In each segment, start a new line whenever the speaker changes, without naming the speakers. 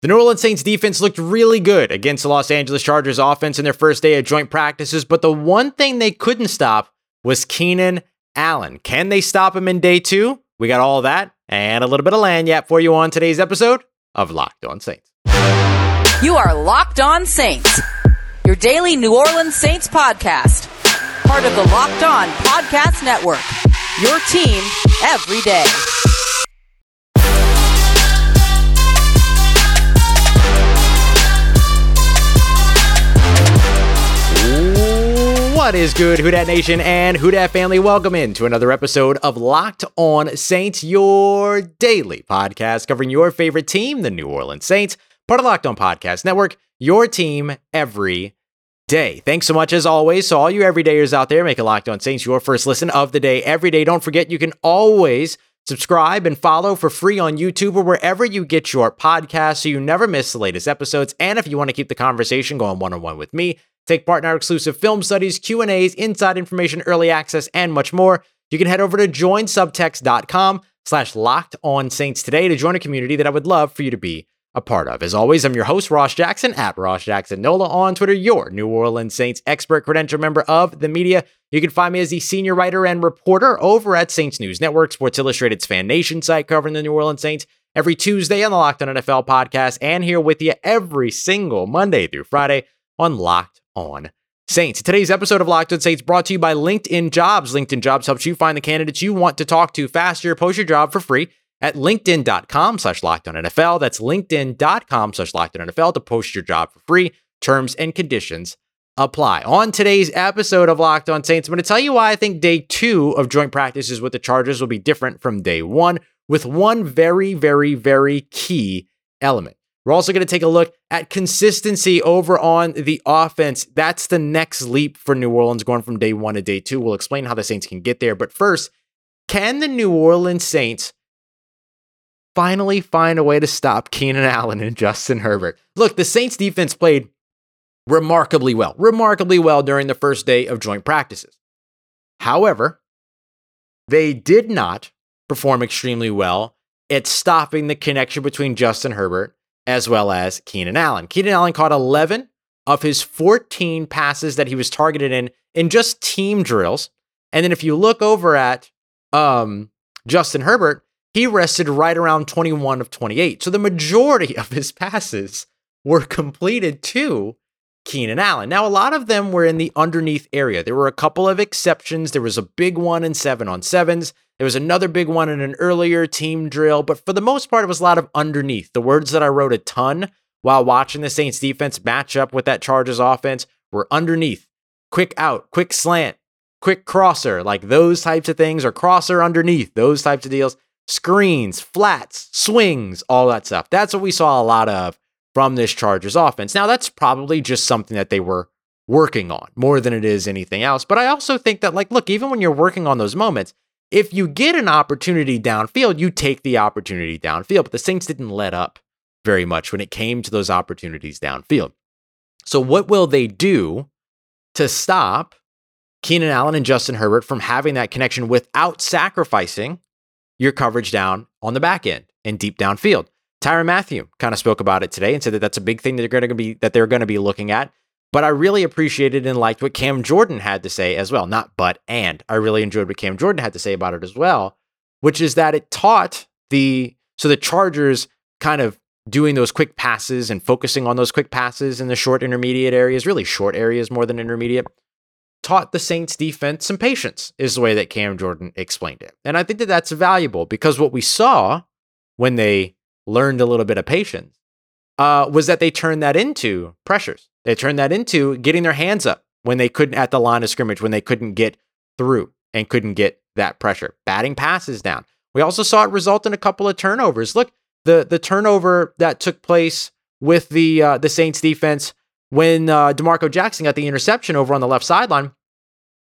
The New Orleans Saints defense looked really good against the Los Angeles Chargers offense in their first day of joint practices, but the one thing they couldn't stop was Keenan Allen. Can they stop him in day two? We got all that and a little bit of lagniappe for you on today's episode of Locked On Saints.
You are Locked On Saints, your daily New Orleans Saints podcast, part of the Locked On Podcast Network. Your team every day.
What is good, Who Dat Nation and Who Dat family? Welcome in to another episode of Locked On Saints, your daily podcast covering your favorite team, the New Orleans Saints, part of Locked On Podcast Network, your team every day. Thanks so much as always. So all you everydayers out there Make making Locked On Saints your first listen of the day every day. Don't forget you can always subscribe and follow for free on YouTube or wherever you get your podcasts so you never miss the latest episodes. And if you want to keep the conversation going one-on-one with me, Take part in our exclusive film studies, Q&As, inside information, early access, and much more. You can head over to joinsubtext.com slash locked on saints today to join a community that I would love for you to be a part of. As always, I'm your host, Ross Jackson, at Ross Jackson Nola on Twitter, your New Orleans Saints expert credential member of the media. You can find me as the senior writer and reporter over at Saints News Network, Sports Illustrated's Fan Nation site covering the New Orleans Saints every Tuesday on the Locked on NFL podcast, and here with you every single Monday through Friday on Locked on Saints. Today's episode of Locked on Saints brought to you by LinkedIn Jobs. LinkedIn Jobs helps you find the candidates you want to talk to faster. Post your job for free at linkedin.com slash locked on NFL. That's linkedin.com slash locked on NFL to post your job for free. Terms and conditions apply. On today's episode of Locked on Saints, I'm going to tell you why I think day two of joint practices with the Chargers will be different from day one with one very, very, very key element. We're also going to take a look at consistency over on the offense. That's the next leap for New Orleans going from day one to day two. We'll explain how the Saints can get there. But first, can the New Orleans Saints finally find a way to stop Keenan Allen and Justin Herbert? Look, the Saints defense played remarkably well, remarkably well during the first day of joint practices. However, they did not perform extremely well at stopping the connection between Justin Herbert as well as Keenan Allen. Keenan Allen caught 11 of his 14 passes that he was targeted in in just team drills. And then if you look over at um, Justin Herbert, he rested right around 21 of 28. So the majority of his passes were completed to Keenan Allen. Now, a lot of them were in the underneath area. There were a couple of exceptions. There was a big one in seven on sevens. There was another big one in an earlier team drill, but for the most part, it was a lot of underneath. The words that I wrote a ton while watching the Saints defense match up with that Chargers offense were underneath, quick out, quick slant, quick crosser, like those types of things, or crosser underneath, those types of deals, screens, flats, swings, all that stuff. That's what we saw a lot of from this Chargers offense. Now, that's probably just something that they were working on more than it is anything else. But I also think that, like, look, even when you're working on those moments, if you get an opportunity downfield, you take the opportunity downfield. But the Saints didn't let up very much when it came to those opportunities downfield. So, what will they do to stop Keenan Allen and Justin Herbert from having that connection without sacrificing your coverage down on the back end and deep downfield? Tyrann Mathieu kind of spoke about it today and said that that's a big thing that they're going to be that they're going to be looking at. But I really appreciated and liked what Cam Jordan had to say as well. Not but, and I really enjoyed what Cam Jordan had to say about it as well, which is that it taught the, so the Chargers kind of doing those quick passes and focusing on those quick passes in the short intermediate areas, really short areas more than intermediate, taught the Saints defense some patience, is the way that Cam Jordan explained it. And I think that that's valuable because what we saw when they learned a little bit of patience uh, was that they turned that into pressures. They turned that into getting their hands up when they couldn't at the line of scrimmage, when they couldn't get through and couldn't get that pressure, batting passes down. We also saw it result in a couple of turnovers. Look, the the turnover that took place with the uh, the Saints defense when uh, D'Marco Jackson got the interception over on the left sideline.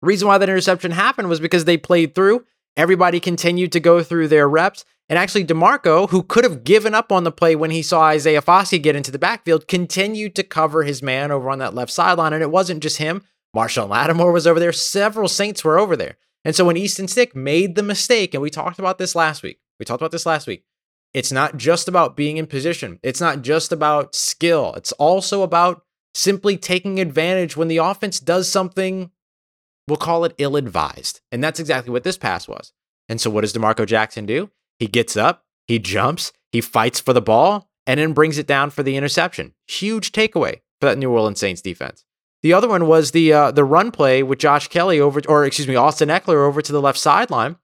Reason why that interception happened was because they played through. Everybody continued to go through their reps. And actually, D'Marco, who could have given up on the play when he saw Isaiah Foskey get into the backfield, continued to cover his man over on that left sideline. And it wasn't just him. Marshon Lattimore was over there. Several Saints were over there. And so when Easton Stick made the mistake, and we talked about this last week, we talked about this last week. It's not just about being in position. It's not just about skill. It's also about simply taking advantage when the offense does something, we'll call it ill advised. And that's exactly what this pass was. And so, what does D'Marco Jackson do? He gets up, he jumps, he fights for the ball, and then brings it down for the interception. Huge takeaway for that New Orleans Saints defense. The other one was the uh, the run play with Josh Kelley over, or excuse me, Austin Ekeler over to the left sideline,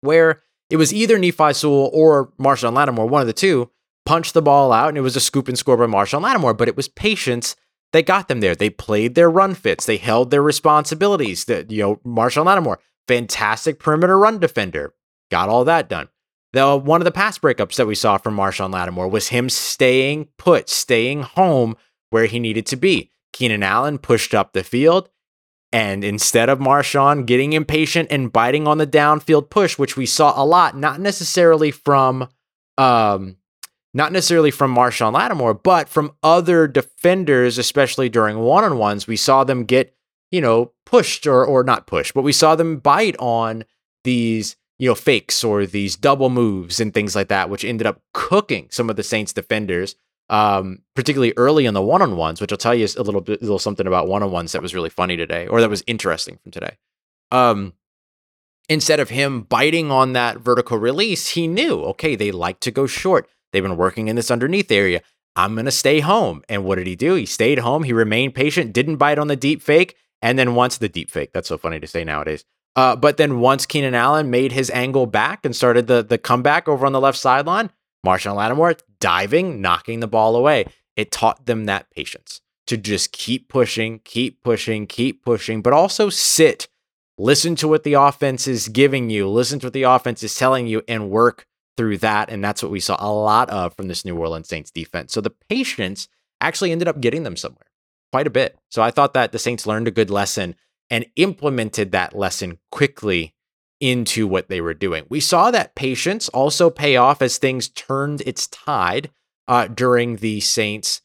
where it was either Nephi Sewell or Marshon Lattimore, one of the two, punched the ball out, and it was a scoop and score by Marshon Lattimore. But it was patience that got them there. They played their run fits. They held their responsibilities. That you know, Marshon Lattimore, fantastic perimeter run defender, got all that done. The one of the pass breakups that we saw from Marshon Lattimore was him staying put, staying home where he needed to be. Keenan Allen pushed up the field. And instead of Marshon getting impatient and biting on the downfield push, which we saw a lot, not necessarily from um, not necessarily from Marshon Lattimore, but from other defenders, especially during one-on-ones, we saw them get, you know, pushed or or not pushed, but we saw them bite on these, you know, fakes or these double moves and things like that, which ended up cooking some of the Saints defenders um, particularly early in the one on ones, which I'll tell you a little bit, a little something about one on ones that was really funny today, or that was interesting from today. Um, instead of him biting on that vertical release, he knew, okay, they like to go short. They've been working in this underneath area. I'm going to stay home. And what did he do? He stayed home. He remained patient, didn't bite on the deep fake. And then once the deep fake, that's so funny to say nowadays. Uh, but then once Keenan Allen made his angle back and started the, the comeback over on the left sideline, Marshon Lattimore diving, knocking the ball away. It taught them that patience to just keep pushing, keep pushing, keep pushing, but also sit, listen to what the offense is giving you, listen to what the offense is telling you, and work through that. And that's what we saw a lot of from this New Orleans Saints defense. So the patience actually ended up getting them somewhere quite a bit. So I thought that the Saints learned a good lesson and implemented that lesson quickly into what they were doing. We saw that patience also pay off as things turned its tide uh, during the Saints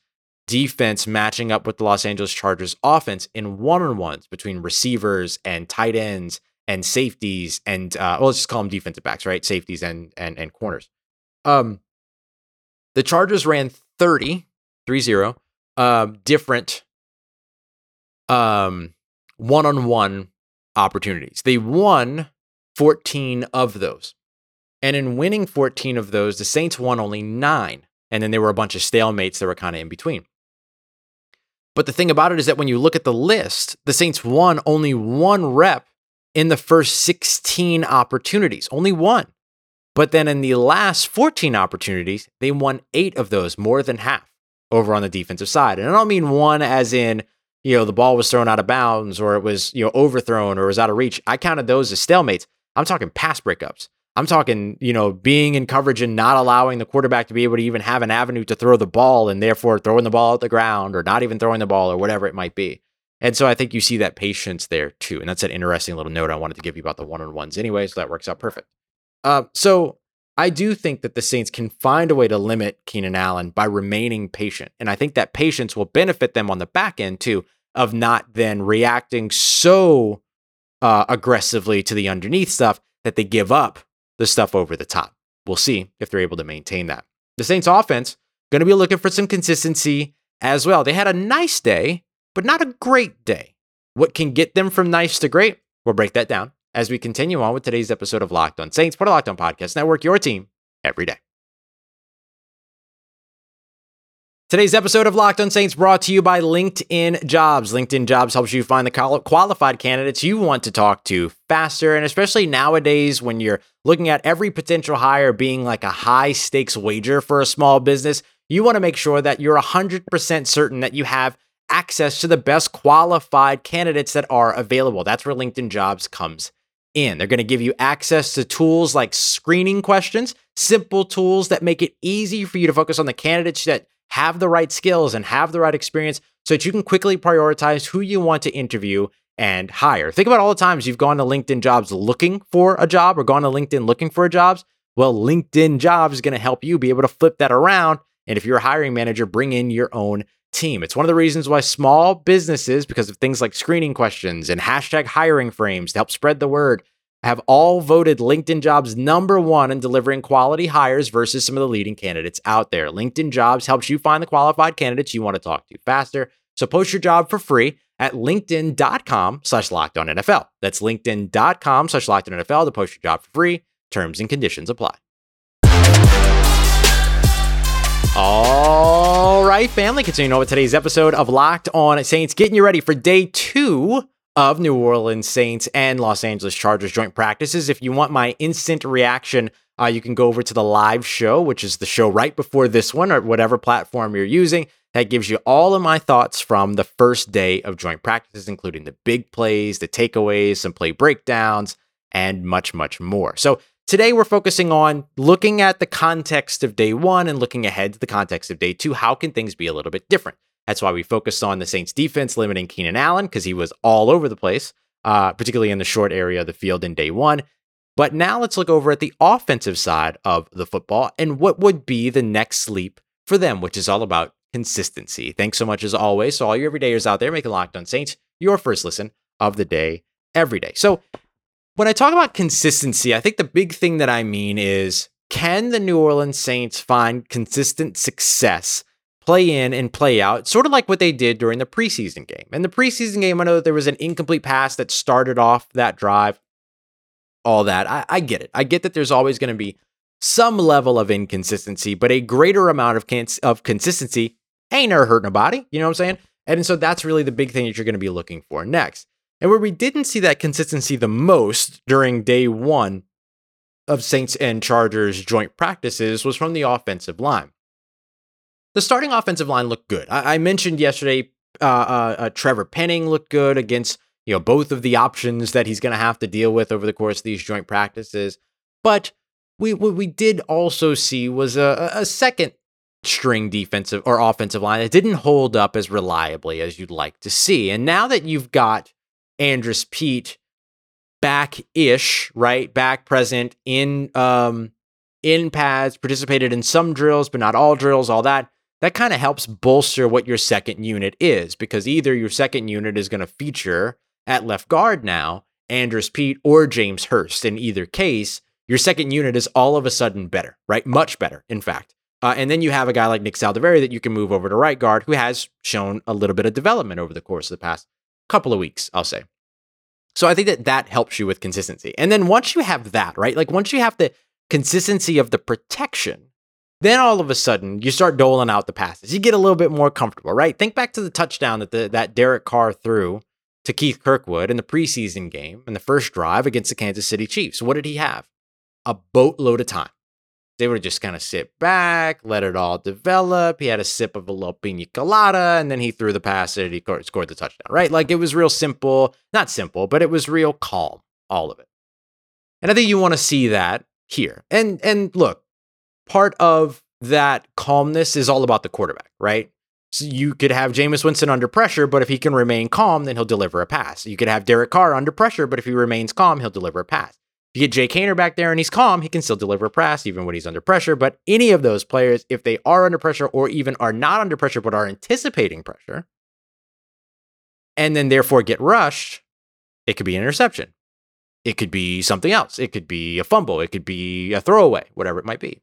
defense matching up with the Los Angeles Chargers offense in one-on-ones between receivers and tight ends and safeties and uh, well, let's just call them defensive backs, right? Safeties and and and corners. Um, the Chargers ran 30, 30 um, different um, one-on-one opportunities. They won 14 of those. And in winning 14 of those, the Saints won only nine. And then there were a bunch of stalemates that were kind of in between. But the thing about it is that when you look at the list, the Saints won only one rep in the first 16 opportunities, only one. But then in the last 14 opportunities, they won eight of those, more than half over on the defensive side. And I don't mean one as in you know, the ball was thrown out of bounds or it was, you know, overthrown or was out of reach. I counted those as stalemates. I'm talking pass breakups. I'm talking, you know, being in coverage and not allowing the quarterback to be able to even have an avenue to throw the ball and therefore throwing the ball at the ground or not even throwing the ball or whatever it might be. And so I think you see that patience there too. And that's an interesting little note I wanted to give you about the one on ones anyway. So that works out perfect. Uh, so I do think that the Saints can find a way to limit Keenan Allen by remaining patient. And I think that patience will benefit them on the back end too, of not then reacting so uh, aggressively to the underneath stuff that they give up the stuff over the top. We'll see if they're able to maintain that. The Saints offense going to be looking for some consistency as well. They had a nice day, but not a great day. What can get them from nice to great? We'll break that down as we continue on with today's episode of Locked On Saints, part of Locked On Podcast Network, your team every day. Today's episode of Locked on Saints brought to you by LinkedIn Jobs. LinkedIn Jobs helps you find the qualified candidates you want to talk to faster. And especially nowadays, when you're looking at every potential hire being like a high stakes wager for a small business, you want to make sure that you're 100% certain that you have access to the best qualified candidates that are available. That's where LinkedIn Jobs comes in. They're going to give you access to tools like screening questions, simple tools that make it easy for you to focus on the candidates that have the right skills and have the right experience so that you can quickly prioritize who you want to interview and hire. Think about all the times you've gone to LinkedIn jobs looking for a job or gone to LinkedIn looking for a jobs. Well, LinkedIn jobs is going to help you be able to flip that around. And if you're a hiring manager, bring in your own team. It's one of the reasons why small businesses, because of things like screening questions and hashtag hiring frames to help spread the word, have all voted LinkedIn Jobs number one in delivering quality hires versus some of the leading candidates out there. LinkedIn Jobs helps you find the qualified candidates you want to talk to faster. So post your job for free at linkedin.com slash NFL. That's linkedin.com slash NFL to post your job for free. Terms and conditions apply. All right, family, continuing on with today's episode of Locked On Saints, getting you ready for day two of New Orleans Saints and Los Angeles Chargers joint practices. If you want my instant reaction, uh, you can go over to the live show, which is the show right before this one or whatever platform you're using. That gives you all of my thoughts from the first day of joint practices, including the big plays, the takeaways, some play breakdowns, and much, much more. So today we're focusing on looking at the context of day one and looking ahead to the context of day two. How can things be a little bit different? That's why we focused on the Saints defense, limiting Keenan Allen because he was all over the place, uh, particularly in the short area of the field in day one. But now let's look over at the offensive side of the football and what would be the next leap for them, which is all about consistency. Thanks so much as always. So all you everydayers out there making Locked On Saints your first listen of the day every day. So when I talk about consistency, I think the big thing that I mean is can the New Orleans Saints find consistent success play in and play out, sort of like what they did during the preseason game. And the preseason game, I know that there was an incomplete pass that started off that drive, all that. I, I get it. I get that there's always going to be some level of inconsistency, but a greater amount of, cons- of consistency ain't never hurt nobody. You know what I'm saying? And so that's really the big thing that you're going to be looking for next. And where we didn't see that consistency the most during day one of Saints and Chargers joint practices was from the offensive line the starting offensive line looked good. I, I mentioned yesterday uh, uh, uh, Trevor Penning looked good against you know both of the options that he's going to have to deal with over the course of these joint practices. But we what we did also see was a, a second string defensive or offensive line that didn't hold up as reliably as you'd like to see. And now that you've got Andrus Peat back ish, right? Back present in um in pads, participated in some drills, but not all drills, all that that kind of helps bolster what your second unit is because either your second unit is going to feature at left guard now Andrus Peat or James Hurst. In either case, your second unit is all of a sudden better, right? Much better, in fact. Uh, and then you have a guy like Nick Saldiveri that you can move over to right guard who has shown a little bit of development over the course of the past couple of weeks, I'll say. So I think that that helps you with consistency. And then once you have that, right? Like once you have the consistency of the protection, then all of a sudden, you start doling out the passes. You get a little bit more comfortable, right? Think back to the touchdown that the, that Derek Carr threw to Keith Kirkwood in the preseason game in the first drive against the Kansas City Chiefs. What did he have? A boatload of time. They would just kind of sit back, let it all develop. He had a sip of a little pina colada, and then he threw the pass and he scored the touchdown, right? Like it was real simple, not simple, but it was real calm, all of it. And I think you want to see that here. And and look, part of that calmness is all about the quarterback, right? So you could have Jameis Winston under pressure, but if he can remain calm, then he'll deliver a pass. You could have Derek Carr under pressure, but if he remains calm, he'll deliver a pass. If you get Jake Haener back there and he's calm, he can still deliver a pass even when he's under pressure. But any of those players, if they are under pressure or even are not under pressure but are anticipating pressure, and then therefore get rushed, it could be an interception. It could be something else. It could be a fumble. It could be a throwaway, whatever it might be.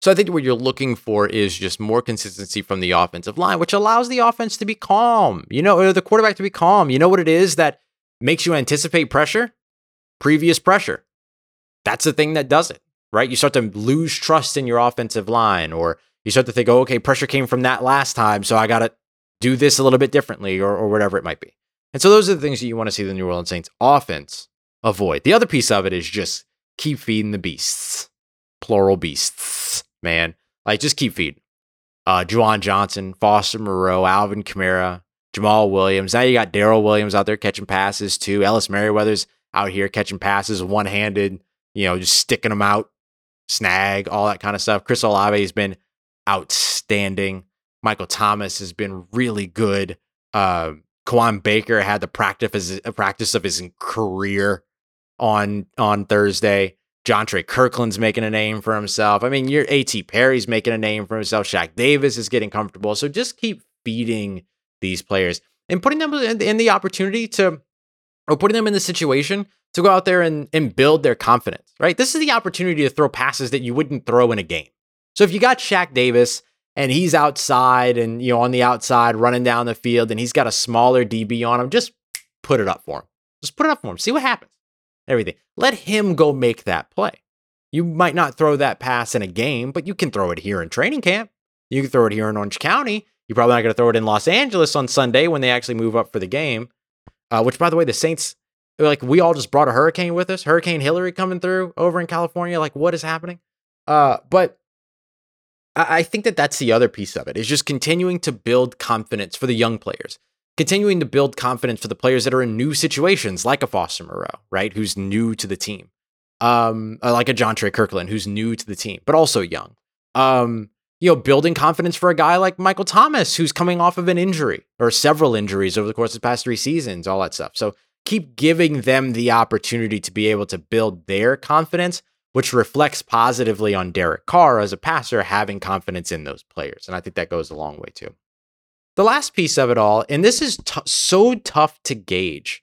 So I think what you're looking for is just more consistency from the offensive line, which allows the offense to be calm. You know, or the quarterback to be calm. You know what it is that makes you anticipate pressure? Previous pressure. That's the thing that does it, right? You start to lose trust in your offensive line, or you start to think, oh, okay, pressure came from that last time, so I got to do this a little bit differently, or, or whatever it might be. And so those are the things that you want to see the New Orleans Saints offense avoid. The other piece of it is just keep feeding the beasts, plural beasts man. Like, just keep feeding. Uh, Juwan Johnson, Foster Moreau, Alvin Kamara, Jamaal Williams. Now you got Daryl Williams out there catching passes too. Ellis Merriweather's out here catching passes one handed, you know, just sticking them out, snag, all that kind of stuff. Chris Olave has been outstanding. Michael Thomas has been really good. Uh, Kawaan Baker had the practice, practice of his career on on Thursday. John Jontre Kirkland's making a name for himself. I mean, your A.T. Perry's making a name for himself. Shaq Davis is getting comfortable. So just keep feeding these players and putting them in the opportunity to or putting them in the situation to go out there and, and build their confidence, right? This is the opportunity to throw passes that you wouldn't throw in a game. So if you got Shaq Davis and he's outside and you know on the outside running down the field and he's got a smaller DB on him, just put it up for him. Just put it up for him. See what happens. Everything. Let him go make that play. You might not throw that pass in a game, but you can throw it here in training camp. You can throw it here in Orange County. You're probably not going to throw it in Los Angeles on Sunday when they actually move up for the game. Uh, which, by the way, the Saints, like, we all just brought a hurricane with us. Hurricane Hilary coming through over in California. Like, what is happening? Uh, but I, I think that that's the other piece of it is just continuing to build confidence for the young players, continuing to build confidence for the players that are in new situations, like a Foster Moreau, right, who's new to the team, um, uh, like a Jontre Kirkland, who's new to the team, but also young. Um, you know, building confidence for a guy like Michael Thomas, who's coming off of an injury or several injuries over the course of the past three seasons, all that stuff. So keep giving them the opportunity to be able to build their confidence, which reflects positively on Derek Carr as a passer, having confidence in those players. And I think that goes a long way too. The last piece of it all, and this is t- so tough to gauge.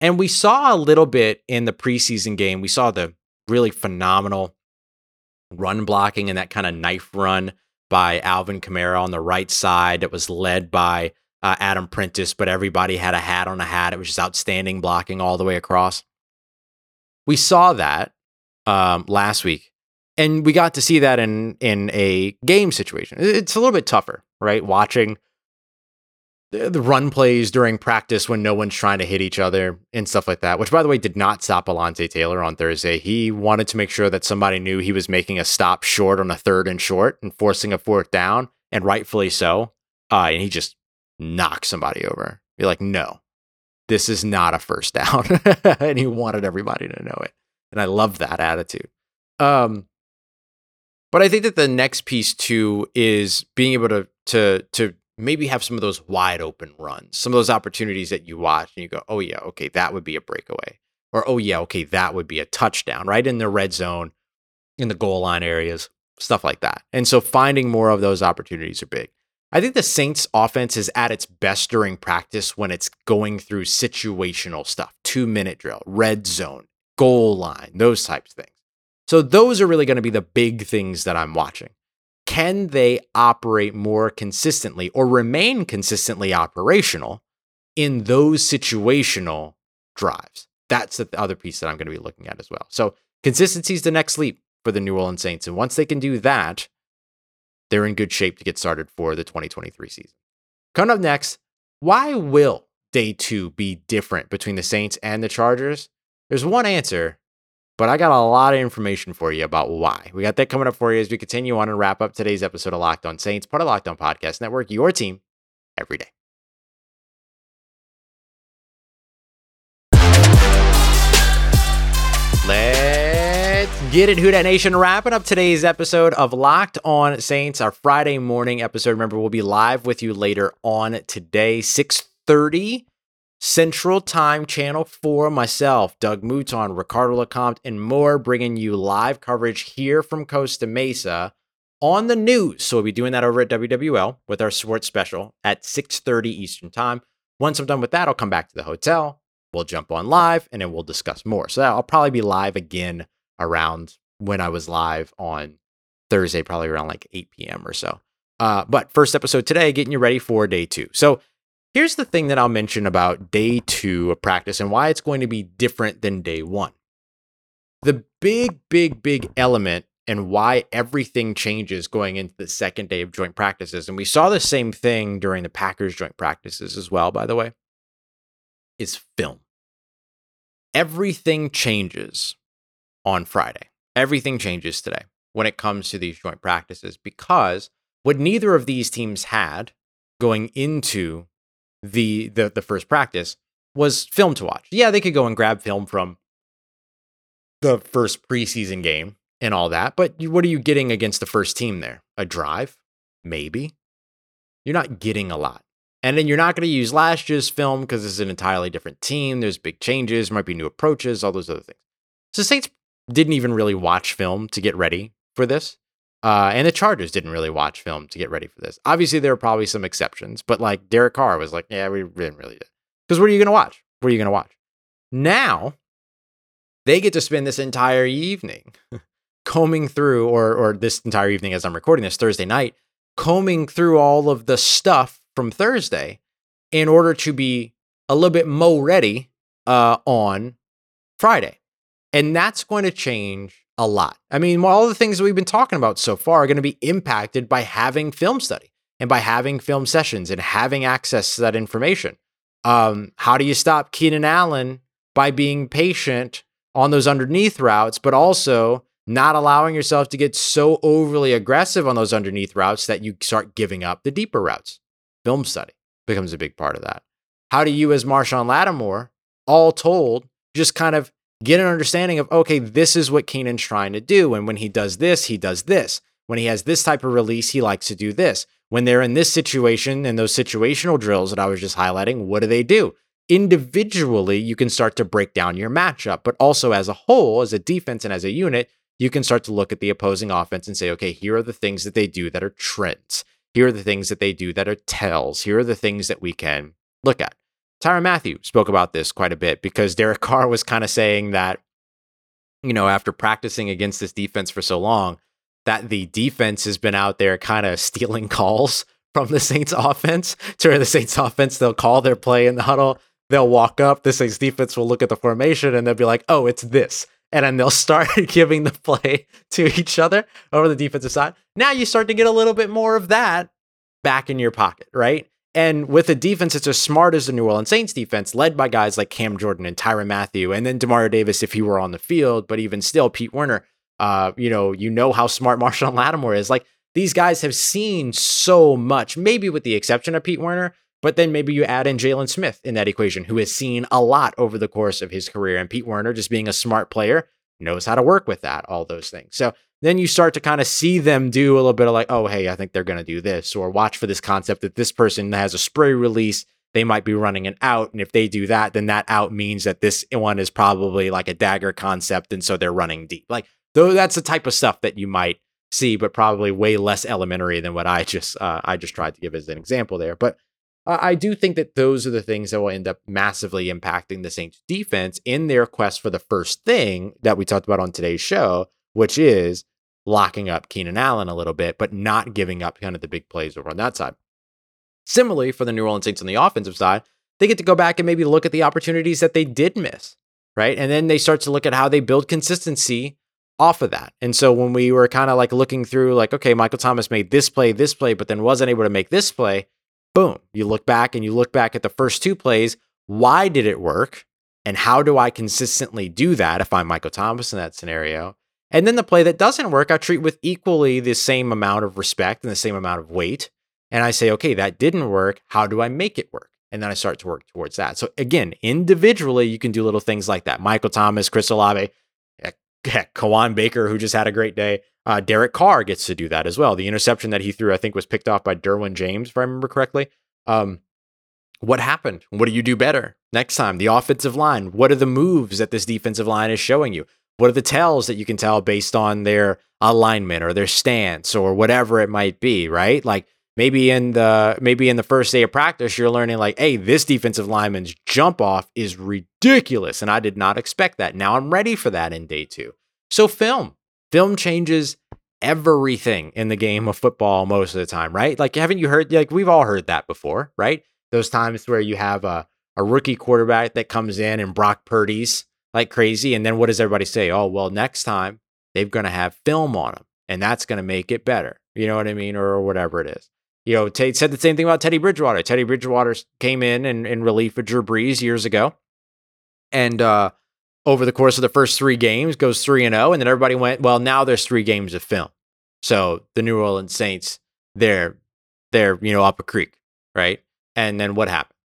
And we saw a little bit in the preseason game. We saw the really phenomenal run blocking and that kind of knife run by Alvin Kamara on the right side that was led by uh, Adam Prentice, but everybody had a hat on a hat. It was just outstanding blocking all the way across. We saw that um, last week, and we got to see that in in a game situation. It's a little bit tougher, right? Watching the run plays during practice when no one's trying to hit each other and stuff like that, which by the way did not stop Alontae Taylor on Thursday. He wanted to make sure that somebody knew he was making a stop short on a third and short and forcing a fourth down, and rightfully so. Uh, and he just knocked somebody over. You're like, no, this is not a first down. and he wanted everybody to know it. And I love that attitude. Um, but I think that the next piece too is being able to to to maybe have some of those wide open runs, some of those opportunities that you watch and you go, oh, yeah, okay, that would be a breakaway. Or, oh, yeah, okay, that would be a touchdown, right? In the red zone, in the goal line areas, stuff like that. And so finding more of those opportunities are big. I think the Saints offense is at its best during practice when it's going through situational stuff, two minute drill, red zone, goal line, those types of things. So those are really going to be the big things that I'm watching can they operate more consistently or remain consistently operational in those situational drives? That's the other piece that I'm going to be looking at as well. So, consistency is the next leap for the New Orleans Saints. And once they can do that, they're in good shape to get started for the 2023 season. Coming up next, why will day two be different between the Saints and the Chargers? There's one answer, but I got a lot of information for you about why. We got that coming up for you as we continue on and wrap up today's episode of Locked On Saints, part of Locked On Podcast Network, your team every day. Let's get it, Who Dat Nation. Wrapping up today's episode of Locked On Saints, our Friday morning episode. Remember, we'll be live with you later on today, 630 Central Time Channel 4, myself, Doug Mouton, Ricardo LeCompte, and more, bringing you live coverage here from Costa Mesa on the news. So we'll be doing that over at WWL with our sports special at 6.30 Eastern Time. Once I'm done with that, I'll come back to the hotel. We'll jump on live, and then we'll discuss more. So I'll probably be live again around when I was live on Thursday, probably around like 8 p.m. or so. Uh, but first episode today, getting you ready for day two. So Here's the thing that I'll mention about day two of practice and why it's going to be different than day one. The big, big, big element and why everything changes going into the second day of joint practices, and we saw the same thing during the Packers joint practices as well, by the way, is film. Everything changes on Friday. Everything changes today when it comes to these joint practices because what neither of these teams had going into the the the first practice was film to watch. Yeah, they could go and grab film from the first preseason game and all that, but what are you getting against the first team there? A drive? Maybe. You're not getting a lot. And then you're not going to use last year's film because it's an entirely different team. There's big changes, might be new approaches, all those other things. So Saints didn't even really watch film to get ready for this. Uh, and the Chargers didn't really watch film to get ready for this. Obviously, there are probably some exceptions, but like Derek Carr was like, yeah, we didn't really. Because what are you going to watch? What are you going to watch? Now they get to spend this entire evening combing through, or or this entire evening as I'm recording this Thursday night, combing through all of the stuff from Thursday in order to be a little bit mo ready uh, on Friday. And that's going to change a lot. I mean, all the things that we've been talking about so far are going to be impacted by having film study and by having film sessions and having access to that information. Um, how do you stop Keenan Allen by being patient on those underneath routes, but also not allowing yourself to get so overly aggressive on those underneath routes that you start giving up the deeper routes? Film study becomes a big part of that. How do you, as Marshon Lattimore, all told, just kind of get an understanding of, okay, this is what Keenan's trying to do. And when he does this, he does this. When he has this type of release, he likes to do this. When they're in this situation and those situational drills that I was just highlighting, what do they do? Individually, you can start to break down your matchup, but also as a whole, as a defense and as a unit, you can start to look at the opposing offense and say, okay, here are the things that they do that are trends. Here are the things that they do that are tells. Here are the things that we can look at. Tyrann Mathieu spoke about this quite a bit because Derek Carr was kind of saying that, you know, after practicing against this defense for so long, that the defense has been out there kind of stealing calls from the Saints offense to the Saints offense, they'll call their play in the huddle. They'll walk up, the Saints defense will look at the formation and they'll be like, oh, it's this. And then they'll start giving the play to each other over the defensive side. Now you start to get a little bit more of that back in your pocket, right? And with a defense that's as smart as the New Orleans Saints defense, led by guys like Cam Jordan and Tyrann Mathieu, and then Demario Davis if he were on the field, but even still, Pete Werner, uh, you know, you know how smart Marshon Lattimore is. Like these guys have seen so much, maybe with the exception of Pete Werner, but then maybe you add in Jaylon Smith in that equation, who has seen a lot over the course of his career. And Pete Werner, just being a smart player, knows how to work with that, all those things. So then you start to kind of see them do a little bit of like, oh, hey, I think they're going to do this, or watch for this concept that this person has a spray release. They might be running an out. And if they do that, then that out means that this one is probably like a dagger concept. And so they're running deep. Like, though, that's the type of stuff that you might see, but probably way less elementary than what I just uh, I just tried to give as an example there. But uh, I do think that those are the things that will end up massively impacting the Saints defense in their quest for the first thing that we talked about on today's show, which is locking up Keenan Allen a little bit, but not giving up kind of the big plays over on that side. Similarly, for the New Orleans Saints on the offensive side, they get to go back and maybe look at the opportunities that they did miss, right? And then they start to look at how they build consistency off of that. And so when we were kind of like looking through, like, okay, Michael Thomas made this play, this play, but then wasn't able to make this play, boom, you look back and you look back at the first two plays. Why did it work? And how do I consistently do that if I'm Michael Thomas in that scenario? And then the play that doesn't work, I treat with equally the same amount of respect and the same amount of weight. And I say, okay, that didn't work. How do I make it work? And then I start to work towards that. So again, individually, you can do little things like that. Michael Thomas, Chris Olave, heck, Kawaan Baker, who just had a great day. Uh, Derek Carr gets to do that as well. The interception that he threw, I think, was picked off by Derwin James, if I remember correctly. Um, what happened? What do you do better next time? The offensive line. What are the moves that this defensive line is showing you? What are the tells that you can tell based on their alignment or their stance or whatever it might be, right? Like maybe in the maybe in the first day of practice you're learning like, "Hey, this defensive lineman's jump off is ridiculous and I did not expect that." Now I'm ready for that in day 2. So film. Film changes everything in the game of football most of the time, right? Like haven't you heard like we've all heard that before, right? Those times where you have a a rookie quarterback that comes in and Brock Purdy's like crazy. And then what does everybody say? Oh, well, next time they're going to have film on them and that's going to make it better. You know what I mean? Or, or whatever it is. You know, Tate said the same thing about Teddy Bridgewater. Teddy Bridgewater came in and in relief of Drew Brees years ago. And uh, over the course of the first three games, goes 3 and 0. And then everybody went, well, now there's three games of film. So the New Orleans Saints, they're, they're, you know, up a creek, right? And then what happened?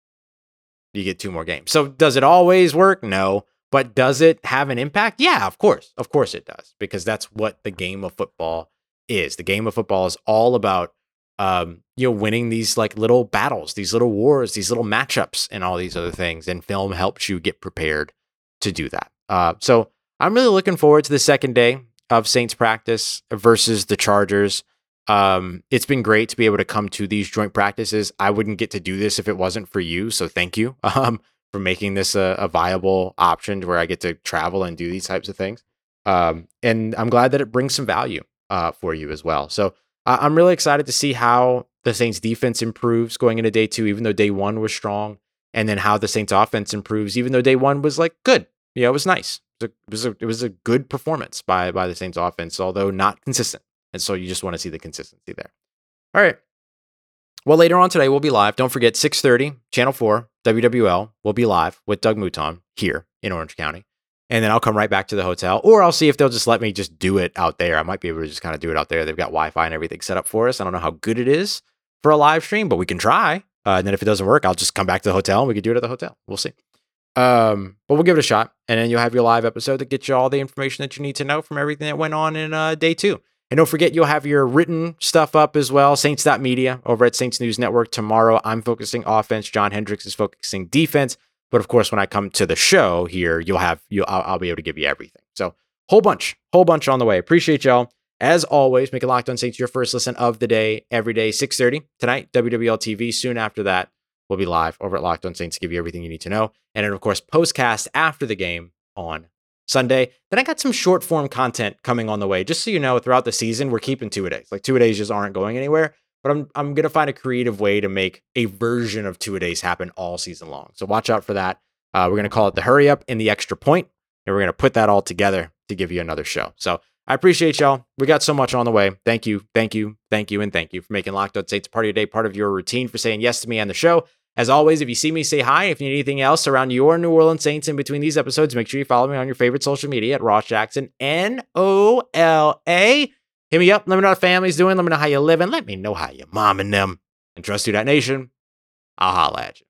You get two more games. So does it always work? No. But does it have an impact? Yeah, of course. Of course it does, because that's what the game of football is. The game of football is all about um, you know, winning these like little battles, these little wars, these little matchups, and all these other things. And film helps you get prepared to do that. Uh, so I'm really looking forward to the second day of Saints practice versus the Chargers. Um, it's been great to be able to come to these joint practices. I wouldn't get to do this if it wasn't for you. So thank you um, for making this a, a viable option where I get to travel and do these types of things. Um, and I'm glad that it brings some value uh, for you as well. So I'm really excited to see how the Saints defense improves going into day two, even though day one was strong, and then how the Saints offense improves, even though day one was like good. Yeah, it was nice. It was a, it was a good performance by by the Saints offense, although not consistent. And so you just want to see the consistency there. All right. Well, later on today we'll be live. Don't forget 6:30, Channel 4, WWL We'll be live with Doug Mouton here in Orange County. And then I'll come right back to the hotel, or I'll see if they'll just let me just do it out there. I might be able to just kind of do it out there. They've got Wi-Fi and everything set up for us. I don't know how good it is for a live stream, but we can try. Uh, and then if it doesn't work, I'll just come back to the hotel and we can do it at the hotel. We'll see. Um, but we'll give it a shot, and then you'll have your live episode that gets you all the information that you need to know from everything that went on in uh, day two. And don't forget, you'll have your written stuff up as well. Saints.media over at Saints News Network tomorrow. I'm focusing offense. John Hendrix is focusing defense. But of course, when I come to the show here, you'll have you. I'll, I'll be able to give you everything. So whole bunch, whole bunch on the way. Appreciate y'all. As always, make it Locked On Saints your first listen of the day every day, 6:30 tonight, WWL TV. Soon after that, we'll be live over at Locked On Saints to give you everything you need to know. And then, of course, postcast after the game on Sunday. Then I got some short form content coming on the way. Just so you know, throughout the season, we're keeping two a days. Like two a days just aren't going anywhere. But I'm I'm gonna find a creative way to make a version of two a days happen all season long. So watch out for that. Uh, we're gonna call it the hurry up and the extra point, and we're gonna put that all together to give you another show. So I appreciate y'all. We got so much on the way. Thank you, thank you, thank you, and thank you for making Locked On Saints part of your day, part of your routine, for saying yes to me and the show. As always, if you see me, say hi. If you need anything else around your New Orleans Saints in between these episodes, make sure you follow me on your favorite social media at Ross Jackson, N O L A. Hit me up. Let me know how family's doing. Let me know how you're living. Let me know how your mom and them. And Trust You That Nation, I'll holla at you.